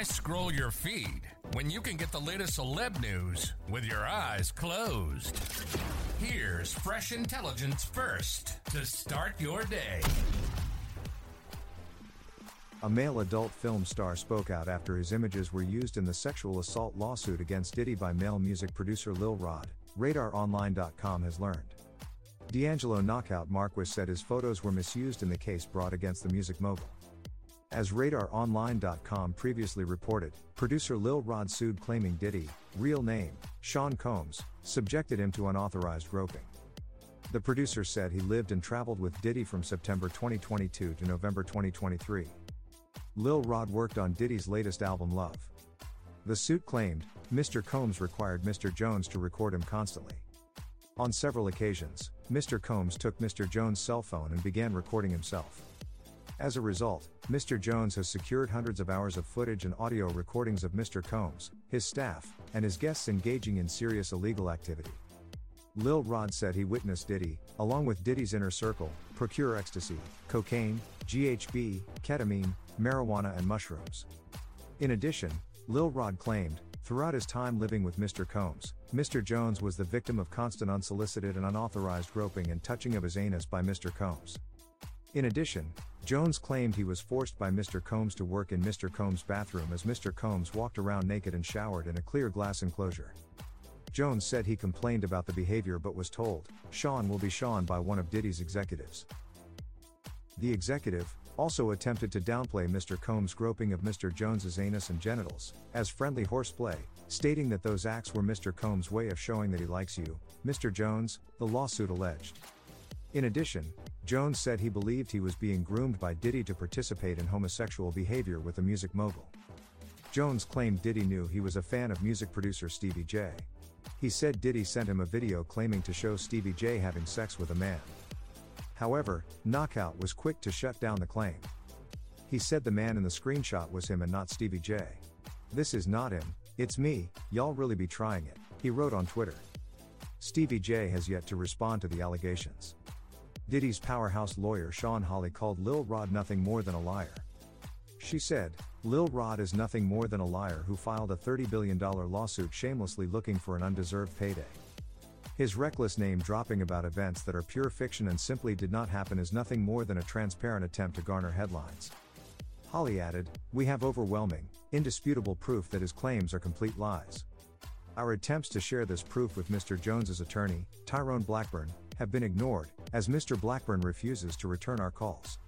Why scroll your feed when you can get the latest celeb news with your eyes closed? Here's fresh intelligence first to start your day. A male adult film star spoke out after his images were used in the sexual assault lawsuit against Diddy by male music producer Lil Rod, RadarOnline.com has learned. D'Angelo Knockout Marquis said his photos were misused in the case brought against the music mogul. As RadarOnline.com previously reported, producer Lil Rod sued claiming Diddy, real name, Sean Combs, subjected him to unauthorized groping. The producer said he lived and traveled with Diddy from September 2022 to November 2023. Lil Rod worked on Diddy's latest album Love. The suit claimed, Mr. Combs required Mr. Jones to record him constantly. On several occasions, Mr. Combs took Mr. Jones' cell phone and began recording himself. As a result, Mr. Jones has secured hundreds of hours of footage and audio recordings of Mr. Combs, his staff, and his guests engaging in serious illegal activity. Lil Rod said he witnessed Diddy, along with Diddy's inner circle, procure ecstasy, cocaine, GHB, ketamine, marijuana, and mushrooms. In addition, Lil Rod claimed, throughout his time living with Mr. Combs, Mr. Jones was the victim of constant unsolicited and unauthorized groping and touching of his anus by Mr. Combs. In addition, Jones claimed he was forced by Mr. Combs to work in Mr. Combs' bathroom as Mr. Combs walked around naked and showered in a clear glass enclosure. Jones said he complained about the behavior but was told, Sean will be Sean by one of Diddy's executives. The executive also attempted to downplay Mr. Combs' groping of Mr. Jones's anus and genitals as friendly horseplay, stating that those acts were Mr. Combs' way of showing that he likes you, Mr. Jones, the lawsuit alleged. In addition, Jones said he believed he was being groomed by Diddy to participate in homosexual behavior with the music mogul. Jones claimed Diddy knew he was a fan of music producer Stevie J. He said Diddy sent him a video claiming to show Stevie J having sex with a man. However, Knockout was quick to shut down the claim. He said the man in the screenshot was him and not Stevie J. This is not him, it's me, y'all really be trying it, he wrote on Twitter. Stevie J has yet to respond to the allegations. Diddy's powerhouse lawyer Shawn Holley called Lil Rod nothing more than a liar. She said, Lil Rod is nothing more than a liar who filed a $30 billion lawsuit shamelessly looking for an undeserved payday. His reckless name dropping about events that are pure fiction and simply did not happen is nothing more than a transparent attempt to garner headlines. Holley added, We have overwhelming, indisputable proof that his claims are complete lies. Our attempts to share this proof with Mr. Jones's attorney, Tyrone Blackburn, have been ignored, as Mr. Blackburn refuses to return our calls.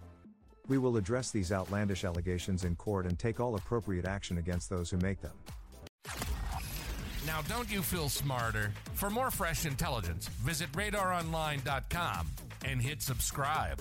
We will address these outlandish allegations in court and take all appropriate action against those who make them. Now, don't you feel smarter? For more fresh intelligence, visit radaronline.com and hit subscribe.